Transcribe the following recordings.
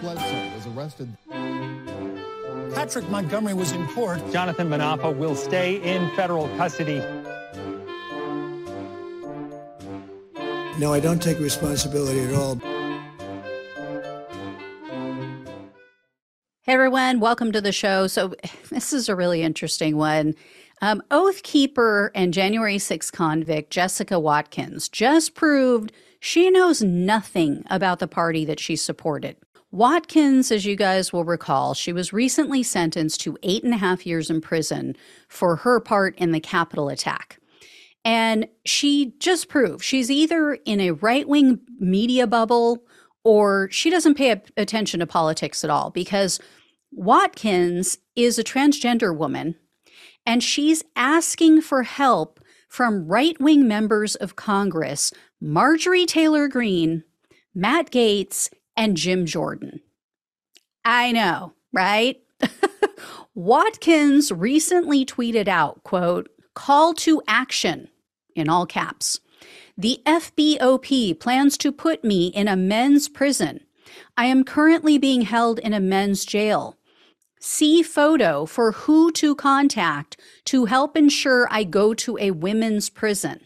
Bledsoe was arrested. Patrick Montgomery was in court. Jonathan Manapa will stay in federal custody. No, I don't take responsibility at all. Hey everyone, welcome to the show. So, this is a really interesting one. Um, Oath Keeper and January 6 convict Jessica Watkins just proved she knows nothing about the party that she supported. Watkins, as you guys will recall, she was recently sentenced to eight and a half years in prison for her part in the Capitol attack. And she just proved she's either in a right wing media bubble or she doesn't pay attention to politics at all because Watkins is a transgender woman and she's asking for help from right wing members of Congress, Marjorie Taylor Greene, Matt Gaetz, and Jim Jordan. I know, right? Watkins recently tweeted out, quote, call to action in all caps. The FBOP plans to put me in a men's prison. I am currently being held in a men's jail. See photo for who to contact to help ensure I go to a women's prison.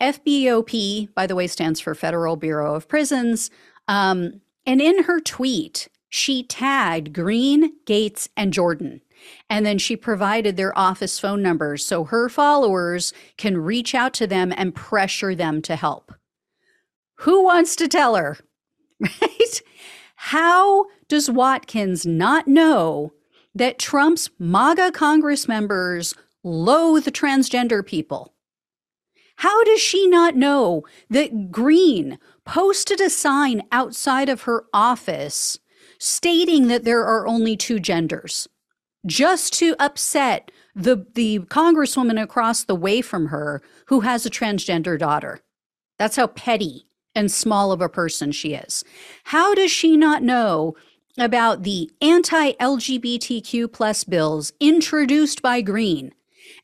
FBOP, by the way, stands for Federal Bureau of Prisons. Um, and in her tweet, she tagged Greene, Gaetz, and Jordan. And then she provided their office phone numbers so her followers can reach out to them and pressure them to help. Who wants to tell her? Right? How does Watkins not know that Trump's MAGA Congress members loathe transgender people? How does she not know that Greene posted a sign outside of her office stating that there are only two genders just to upset the, the congresswoman across the way from her who has a transgender daughter? That's how petty and small of a person she is. How does she not know about the anti-LGBTQ plus bills introduced by Greene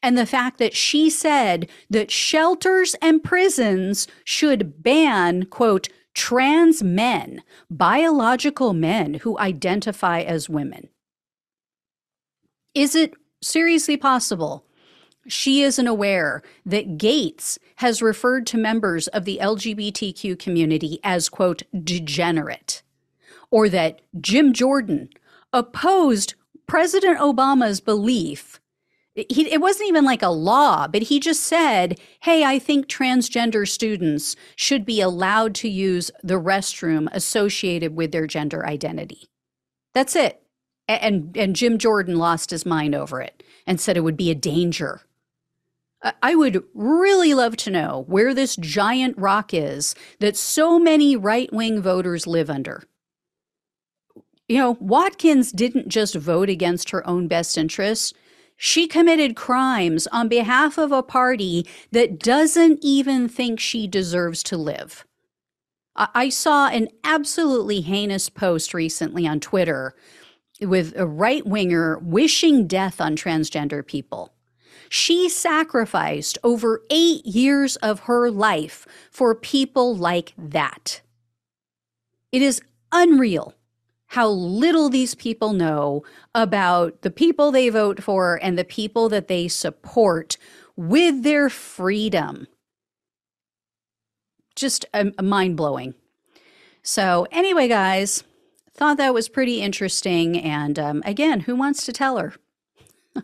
and the fact that she said that shelters and prisons should ban, quote, trans men, biological men who identify as women. Is it seriously possible she isn't aware that Gaetz has referred to members of the LGBTQ community as, quote, degenerate, or that Jim Jordan opposed President Obama's belief he, it wasn't even like a law, but he just said, Hey, I think transgender students should be allowed to use the restroom associated with their gender identity. That's it. And, and Jim Jordan lost his mind over it and said it would be a danger. I would really love to know where this giant rock is that so many right wing voters live under. You know, Watkins didn't just vote against her own best interests. She committed crimes on behalf of a party that doesn't even think she deserves to live. I saw an absolutely heinous post recently on Twitter with a right winger wishing death on transgender people. She sacrificed over eight years of her life for people like that. It is unreal how little these people know about the people they vote for and the people that they support with their freedom. Just um, mind blowing. So, anyway, guys, thought that was pretty interesting. And um, again, who wants to tell her?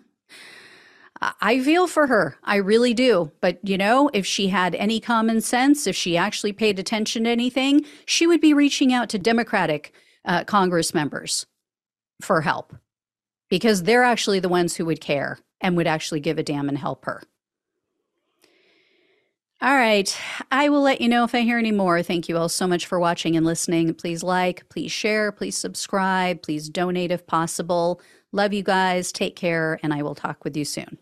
I feel for her. I really do. But, you know, if she had any common sense, if she actually paid attention to anything, she would be reaching out to Democratic uh, Congress members for help because they're actually the ones who would care and would actually give a damn and help her. All right. I will let you know if I hear any more. Thank you all so much for watching and listening. Please like, please share, please subscribe, please donate if possible. Love you guys. Take care, and I will talk with you soon.